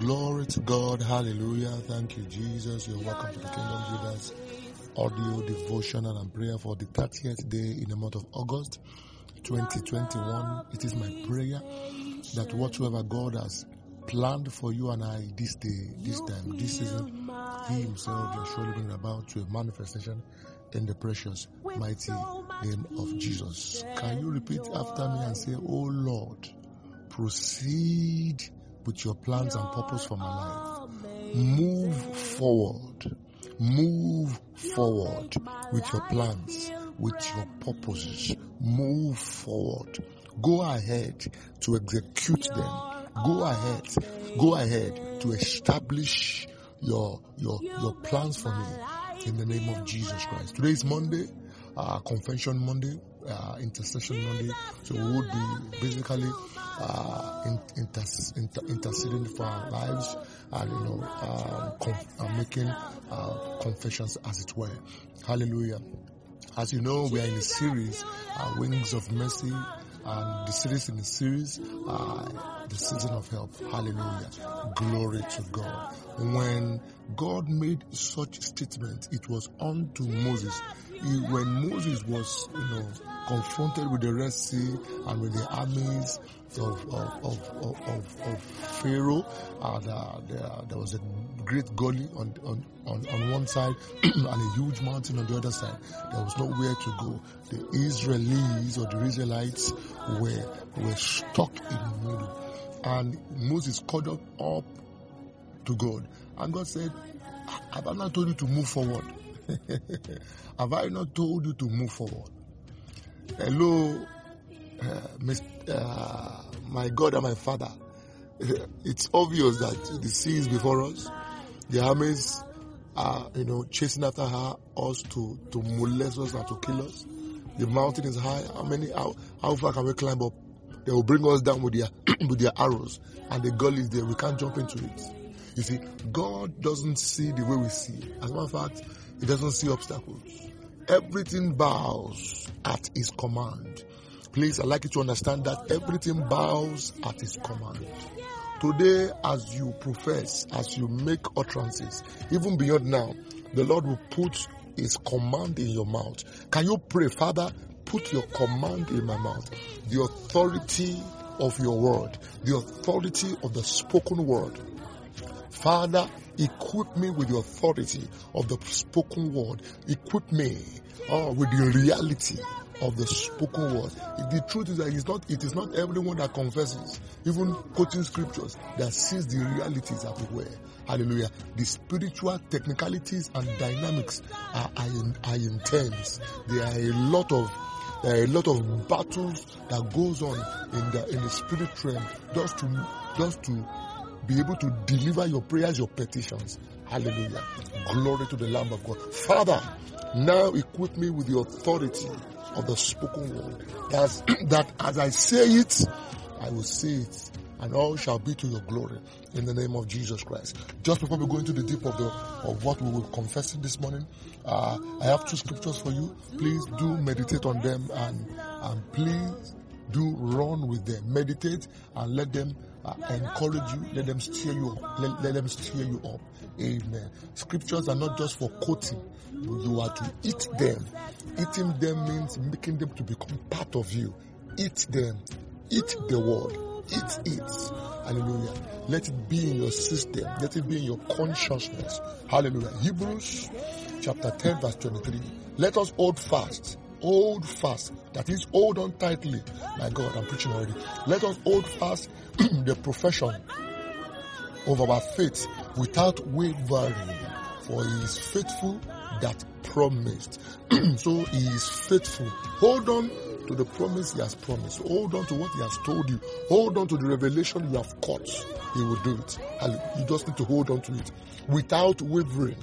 Glory to God. Hallelujah. Thank you, Jesus. You're welcome to the Kingdom Leaders audio devotional and prayer for the 30th day in the month of August 2021. It is my prayer that whatsoever God has planned for you and I this day, this time, this season, He Himself is surely bring about to a manifestation in the precious, mighty name of Jesus. Can you repeat after me and say, Oh Lord, proceed with your plans and purpose for my life. Move forward. Move forward with your plans, with your purposes. Move forward. Go ahead to execute them. Go ahead. Go ahead to establish your, your, your plans for me in the name of Jesus Christ. Today is Monday, uh, Confession Monday, uh, Intercession Monday. So we would be basically uh, in, inter, inter, interceding for our lives and you know um, conf, uh, making uh, confessions as it were. Hallelujah. As you know, we are in a series, uh, Wings of Mercy, and the series in the series, uh, the season of help. Hallelujah. Glory to God. When God made such statement, it was unto Moses. He, when Moses was, you know, confronted with the Red Sea and with the armies of, of, of, of, of Pharaoh, uh, the, the, there was a great gully on, on, on, on one side and a huge mountain on the other side. There was nowhere to go. The Israelis or the Israelites were, were stuck in the middle. And Moses called up, up to God. And God said, have I not told you to move forward? have I not told you to move forward? Hello, uh, Mr., uh, my God and my Father. It's obvious that the sea is before us. The armies are, you know, chasing after her, us to, to molest us and to kill us. The mountain is high. How many, how, how far can we climb up? They will bring us down with their, with their arrows and the gully is there. We can't jump into it. You see, God doesn't see the way we see. As a matter of fact, He doesn't see obstacles. Everything bows at His command. Please, I'd like you to understand that everything bows at His command. Today, as you profess, as you make utterances, even beyond now, the Lord will put His command in your mouth. Can you pray, Father, put your command in my mouth? The authority of your word, the authority of the spoken word. Father, equip me with the authority of the spoken word. Equip me oh, with the reality of the spoken word. The truth is that it's not, it is not everyone that confesses, even quoting scriptures, that sees the realities everywhere. Hallelujah. The spiritual technicalities and dynamics are, are, are intense. There are a lot of there are a lot of battles that goes on in the in the spirit realm just to just to be able to deliver your prayers, your petitions. Hallelujah. Glory to the Lamb of God. Father, now equip me with the authority of the spoken word. As, that as I say it, I will say it, and all shall be to your glory in the name of Jesus Christ. Just before we go into the deep of the of what we will confess this morning, uh, I have two scriptures for you. Please do meditate on them and and please do run with them. Meditate and let them uh, encourage you. Let them steer you up. Let, let them steer you up. Amen. Scriptures are not just for quoting. You are to eat them. Eating them means making them to become part of you. Eat them. Eat the word. Eat it. Hallelujah. Let it be in your system. Let it be in your consciousness. Hallelujah. Hebrews chapter 10 verse 23. Let us hold fast hold fast. That is, hold on tightly. My God, I'm preaching already. Let us hold fast the profession of our faith without wavering, for he is faithful that promised. so he is faithful. Hold on to the promise he has promised. Hold on to what he has told you. Hold on to the revelation you have caught. He will do it. You just need to hold on to it without wavering,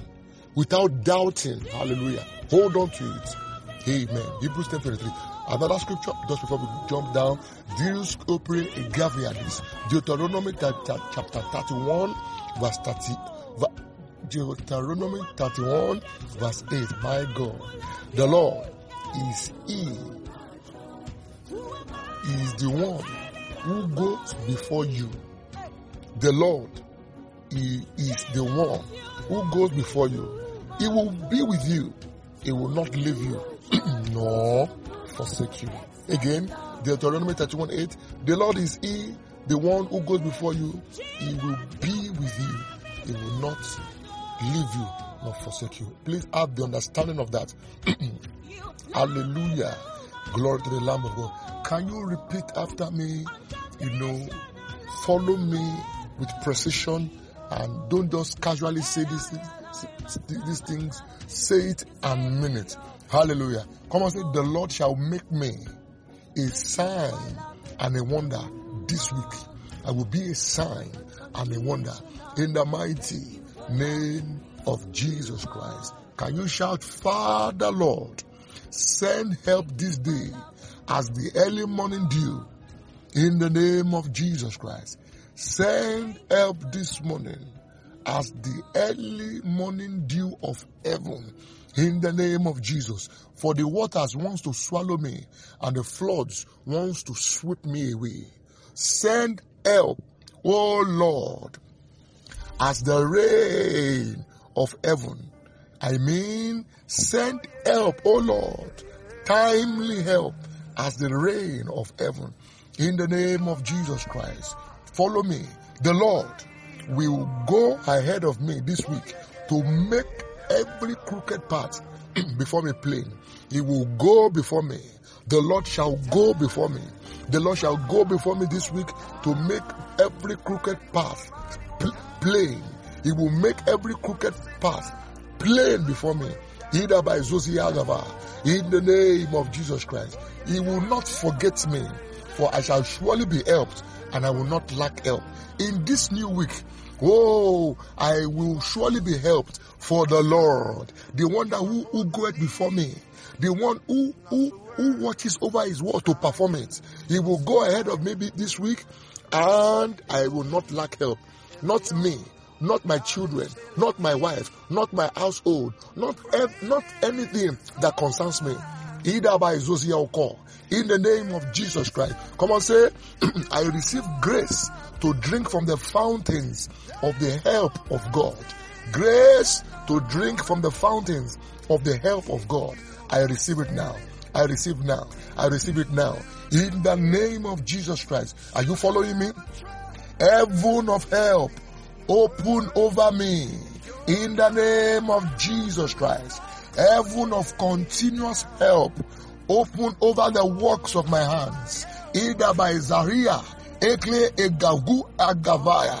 without doubting. Hallelujah. Hold on to it. Amen. Hebrews 10 23. Another scripture, just before we jump down, Deus opere gaviadis. Deuteronomy chapter 31, verse 30. Deuteronomy 31, verse 8. My God, the Lord is He. He is the one who goes before you. The Lord He is the one who goes before you. He will be with you. He will not leave you nor forsake you. Again, Deuteronomy 31 8. The Lord is He, the one who goes before you. He will be with you. He will not leave you nor forsake you. Please have the understanding of that. Hallelujah. Glory to the Lamb of God. Can you repeat after me? You know, follow me with precision and don't just casually say these, these things. Say it and mean it. Hallelujah. Come on, say, the Lord shall make me a sign and a wonder this week. I will be a sign and a wonder in the mighty name of Jesus Christ. Can you shout, Father Lord, send help this day as the early morning dew in the name of Jesus Christ. Send help this morning as the early morning dew of heaven in the name of Jesus. For the waters wants to swallow me and the floods wants to sweep me away. Send help, O Lord, as the rain of heaven. I mean, send help, O Lord, timely help as the rain of heaven in the name of Jesus Christ. Follow me. The Lord will go ahead of me this week to make every crooked path before me plain. He will go before me. The Lord shall go before me. The Lord shall go before me this week to make every crooked path plain. He will make every crooked path plain before me. Either by Zosiagava, in the name of Jesus Christ. He will not forget me, for I shall surely be helped and I will not lack help. In this new week, oh, I will surely be helped for the Lord, the one that who, who goeth before me, the one who, who, who watches over his word to perform it. He will go ahead of me this week and I will not lack help. Not me, not my children, not my wife, not my household, not, not anything that concerns me. Either by Zosia or call. In the name of Jesus Christ. Come on, say, I receive grace to drink from the fountains of the help of God. Grace to drink from the fountains of the help of God. I receive it now. I receive now. I receive it now. In the name of Jesus Christ. Are you following me? Heaven of help open over me. In the name of Jesus Christ. Heaven of continuous help open over the works of my hands. Either by Zaria, Ekle Egagu Agavaya.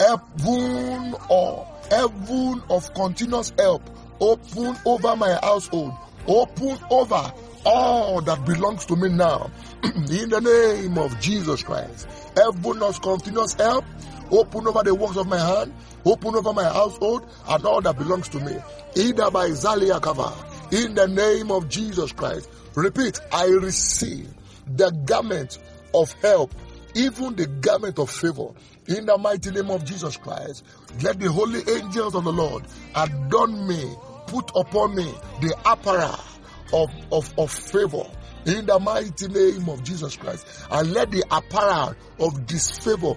Heaven or heaven of continuous help open over my household. Open over all that belongs to me now. In the name of Jesus Christ. Heaven of continuous help open over the works of my hand, open over my household, and all that belongs to me. Either by Zalia Kava, in the name of Jesus Christ. Repeat, I receive the garment of help, even the garment of favor. In the mighty name of Jesus Christ, let the holy angels of the Lord adorn me, put upon me the apparel of, of, of favor in the mighty name of Jesus Christ. And let the apparel of disfavor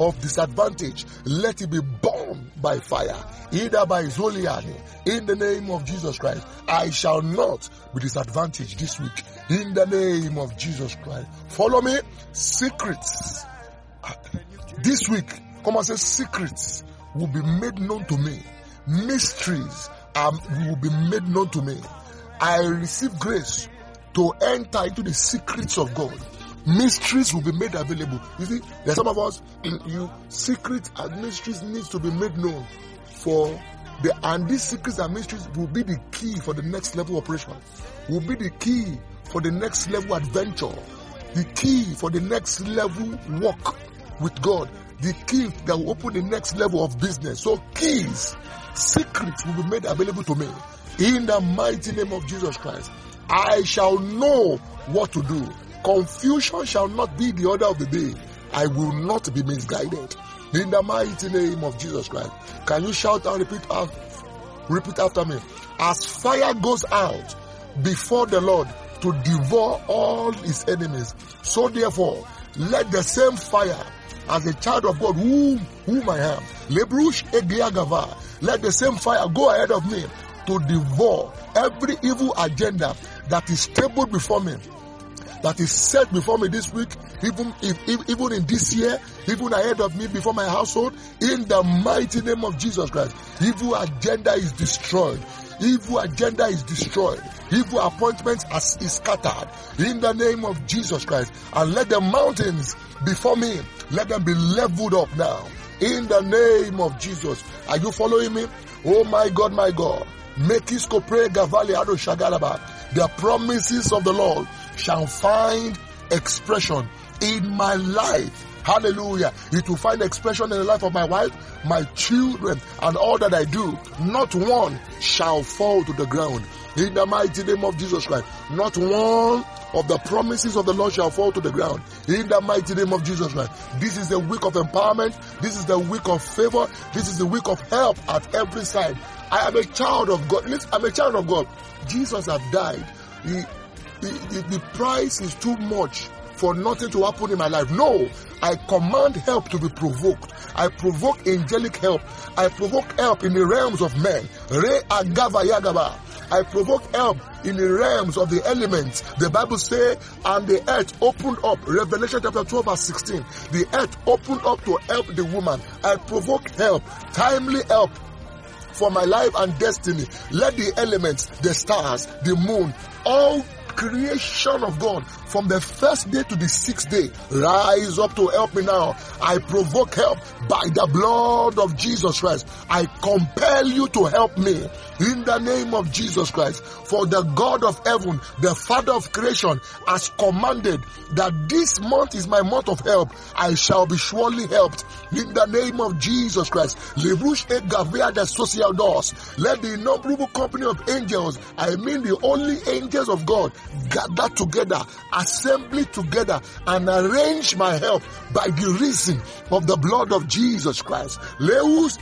of disadvantage, let it be burned by fire, either by Zoliani, in the name of Jesus Christ. I shall not be disadvantaged this week, in the name of Jesus Christ. Follow me, secrets. This week, come and say secrets will be made known to me. Mysteries will be made known to me. I receive grace to enter into the secrets of God mysteries will be made available. You see, there are some of us, you secret and mysteries needs to be made known for the and these secrets and mysteries will be the key for the next level operation, will be the key for the next level adventure, the key for the next level work with God, the key that will open the next level of business. So keys, secrets will be made available to me. In the mighty name of Jesus Christ, I shall know what to do. Confusion shall not be the order of the day. I will not be misguided. In the mighty name of Jesus Christ. Can you shout and repeat after, repeat after me? As fire goes out before the Lord to devour all his enemies, so therefore let the same fire as a child of God, whom, whom I am. Lebrush. Let the same fire go ahead of me to devour every evil agenda that is tabled before me that is set before me this week, even if, if, even in this year, even ahead of me before my household, in the mighty name of Jesus Christ. Evil agenda is destroyed. Evil agenda is destroyed. Evil appointments is scattered in the name of Jesus Christ. And let the mountains before me, let them be leveled up now. In the name of Jesus. Are you following me? Oh my God, my God. Gavali. The promises of the Lord shall find expression in my life. Hallelujah. It will find expression in the life of my wife, my children, and all that I do. Not one shall fall to the ground. In the mighty name of Jesus Christ. Not one of the promises of the Lord shall fall to the ground. In the mighty name of Jesus Christ. This is the week of empowerment. This is the week of favor. This is the week of help at every side. I am a child of God. I'm a child of God. Jesus has died. He, the, the, price is too much for nothing to happen in my life. No, I command help to be provoked. I provoke angelic help. I provoke help in the realms of men. Re agava yagaba. I provoke help in the realms of the elements. The Bible says, and the earth opened up. Revelation chapter 12 verse 16. The earth opened up to help the woman. I provoke help, timely help for my life and destiny. Let the elements, the stars, the moon, all creation of God from the first day to the sixth day rise up to help me now. I provoke help by the blood of Jesus Christ. I compel you to help me in the name of Jesus Christ. For the God of heaven, the Father of creation, has commanded that this month is my month of help. I shall be surely helped in the name of Jesus Christ. The social doors. Let the innumerable company of angels, I mean the only angels of God, gather together, assembly together, and arrange my help by the reason of the blood of Jesus Christ. Leus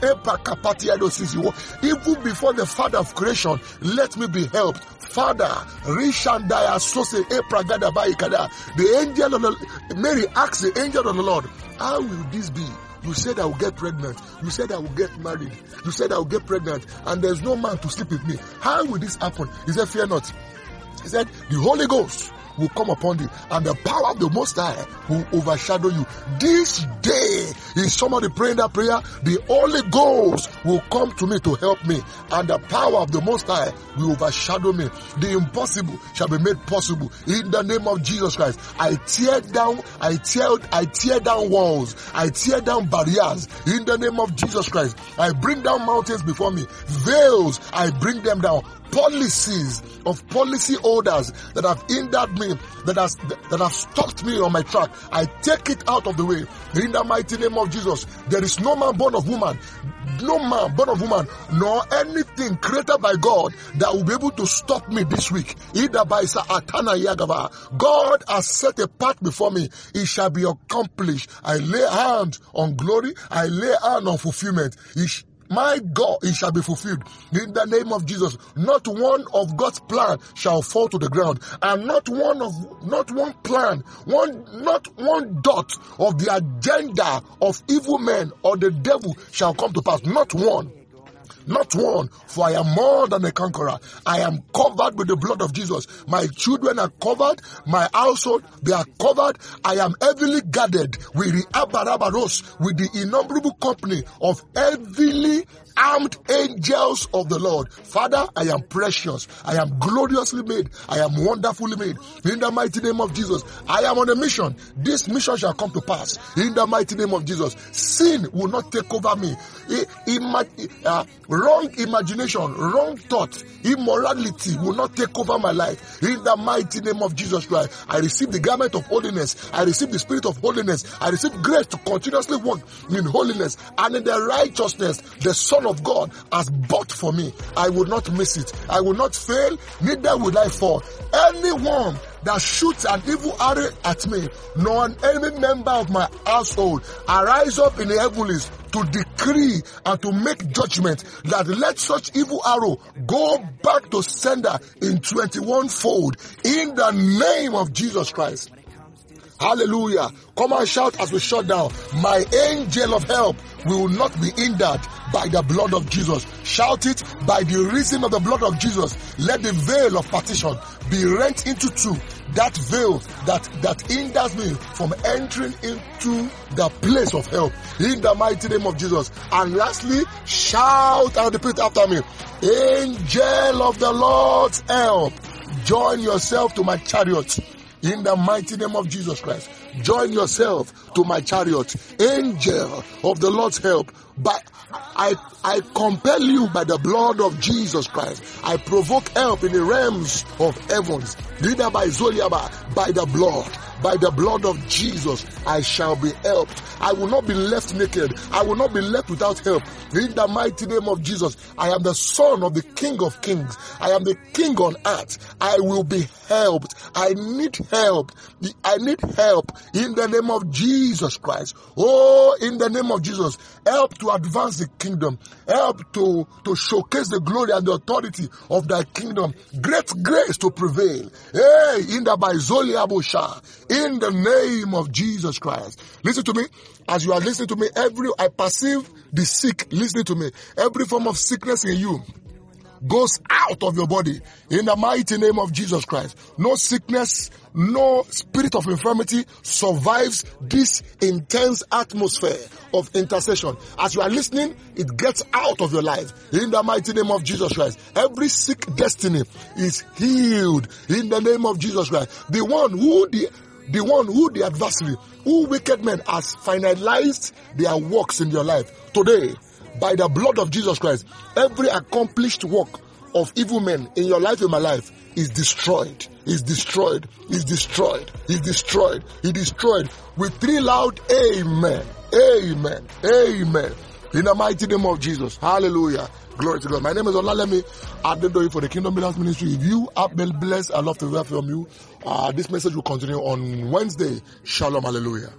Even before the Father of creation, let me be helped. Father, Rishandaya Sose Epragada Baikada. The angel of the Mary asked the angel of the Lord, How will this be? You said I will get pregnant. You said I will get married. You said I will get pregnant. And there's no man to sleep with me. How will this happen? He said, Fear not. He said, The Holy Ghost will come upon thee, and the power of the Most High will overshadow you. This day, is somebody praying that prayer? The Holy Ghost will come to me to help me, and the power of the Most High will overshadow me. The impossible shall be made possible in the name of Jesus Christ. I tear down, I tear, I tear down walls, I tear down barriers in the name of Jesus Christ. I bring down mountains before me, veils, I bring them down policies of policy holders that have hindered me, that has that have stopped me on my track. I take it out of the way. In the mighty name of Jesus, there is no man born of woman, no man born of woman, nor anything created by God that will be able to stop me this week. Either by Atana Yagava. God has set a path before me. It shall be accomplished. I lay hand on glory. I lay hand on fulfillment. It my God, it shall be fulfilled in the name of Jesus. Not one of God's plan shall fall to the ground, and not one of not one plan, one not one dot of the agenda of evil men or the devil shall come to pass. Not one not one, for I am more than a conqueror. I am covered with the blood of Jesus. My children are covered, my household, they are covered. I am heavily guarded with the Abarabaros, with the innumerable company of heavily armed angels of the Lord. Father, I am precious. I am gloriously made. I am wonderfully made. In the mighty name of Jesus, I am on a mission. This mission shall come to pass. In the mighty name of Jesus, sin will not take over me. Uh, wrong imagination, wrong thought, immorality will not take over my life. In the mighty name of Jesus Christ, I receive the garment of holiness. I receive the spirit of holiness. I receive grace to continuously walk in holiness and in the righteousness the Son of God has bought for me. I will not miss it. I will not fail, neither will I fall. Anyone that shoots an evil arrow at me, nor an enemy member of my household, arise up in the heavens to decree and to make judgment that let such evil arrow go back to sender in 21 fold in the name of Jesus Christ. Hallelujah. Come and shout as we shut down. My angel of help will not be hindered by the blood of Jesus. Shout it by the reason of the blood of Jesus. Let the veil of partition be rent into two. That veil that, that hinders me from entering into the place of help in the mighty name of Jesus. And lastly, shout and repeat after me. Angel of the Lord's help, join yourself to my chariot in the mighty name of Jesus Christ. Join yourself to my chariot. Angel of the Lord's help. But I, I compel you by the blood of Jesus Christ. I provoke help in the realms of heavens. Leader by Zoliaba, by the blood by the blood of Jesus, I shall be helped. I will not be left naked. I will not be left without help. In the mighty name of Jesus, I am the son of the King of Kings. I am the King on earth. I will be helped. I need help. I need help in the name of Jesus Christ. Oh, in the name of Jesus, help to advance the kingdom. Help to, to showcase the glory and the authority of thy kingdom. Great grace to prevail. Hey, in the Baizoli Abusha in the name of Jesus Christ. Listen to me. As you are listening to me, every, I perceive the sick listening to me. Every form of sickness in you goes out of your body in the mighty name of Jesus Christ. No sickness, no spirit of infirmity survives this intense atmosphere of intercession. As you are listening, it gets out of your life in the mighty name of Jesus Christ. Every sick destiny is healed in the name of Jesus Christ. The one who the the one who the adversary, who wicked men has finalized their works in your life. Today, by the blood of Jesus Christ, every accomplished work of evil men in your life, in my life, is destroyed, is destroyed, is destroyed, is destroyed, is destroyed with three loud amen, amen, amen. In the mighty name of Jesus. Hallelujah. Glory to God. My name is Olalemi Adedoyi for the Kingdom Builders Ministry. If you have been blessed, i love to hear from you. Uh, this message will continue on Wednesday. Shalom. Hallelujah.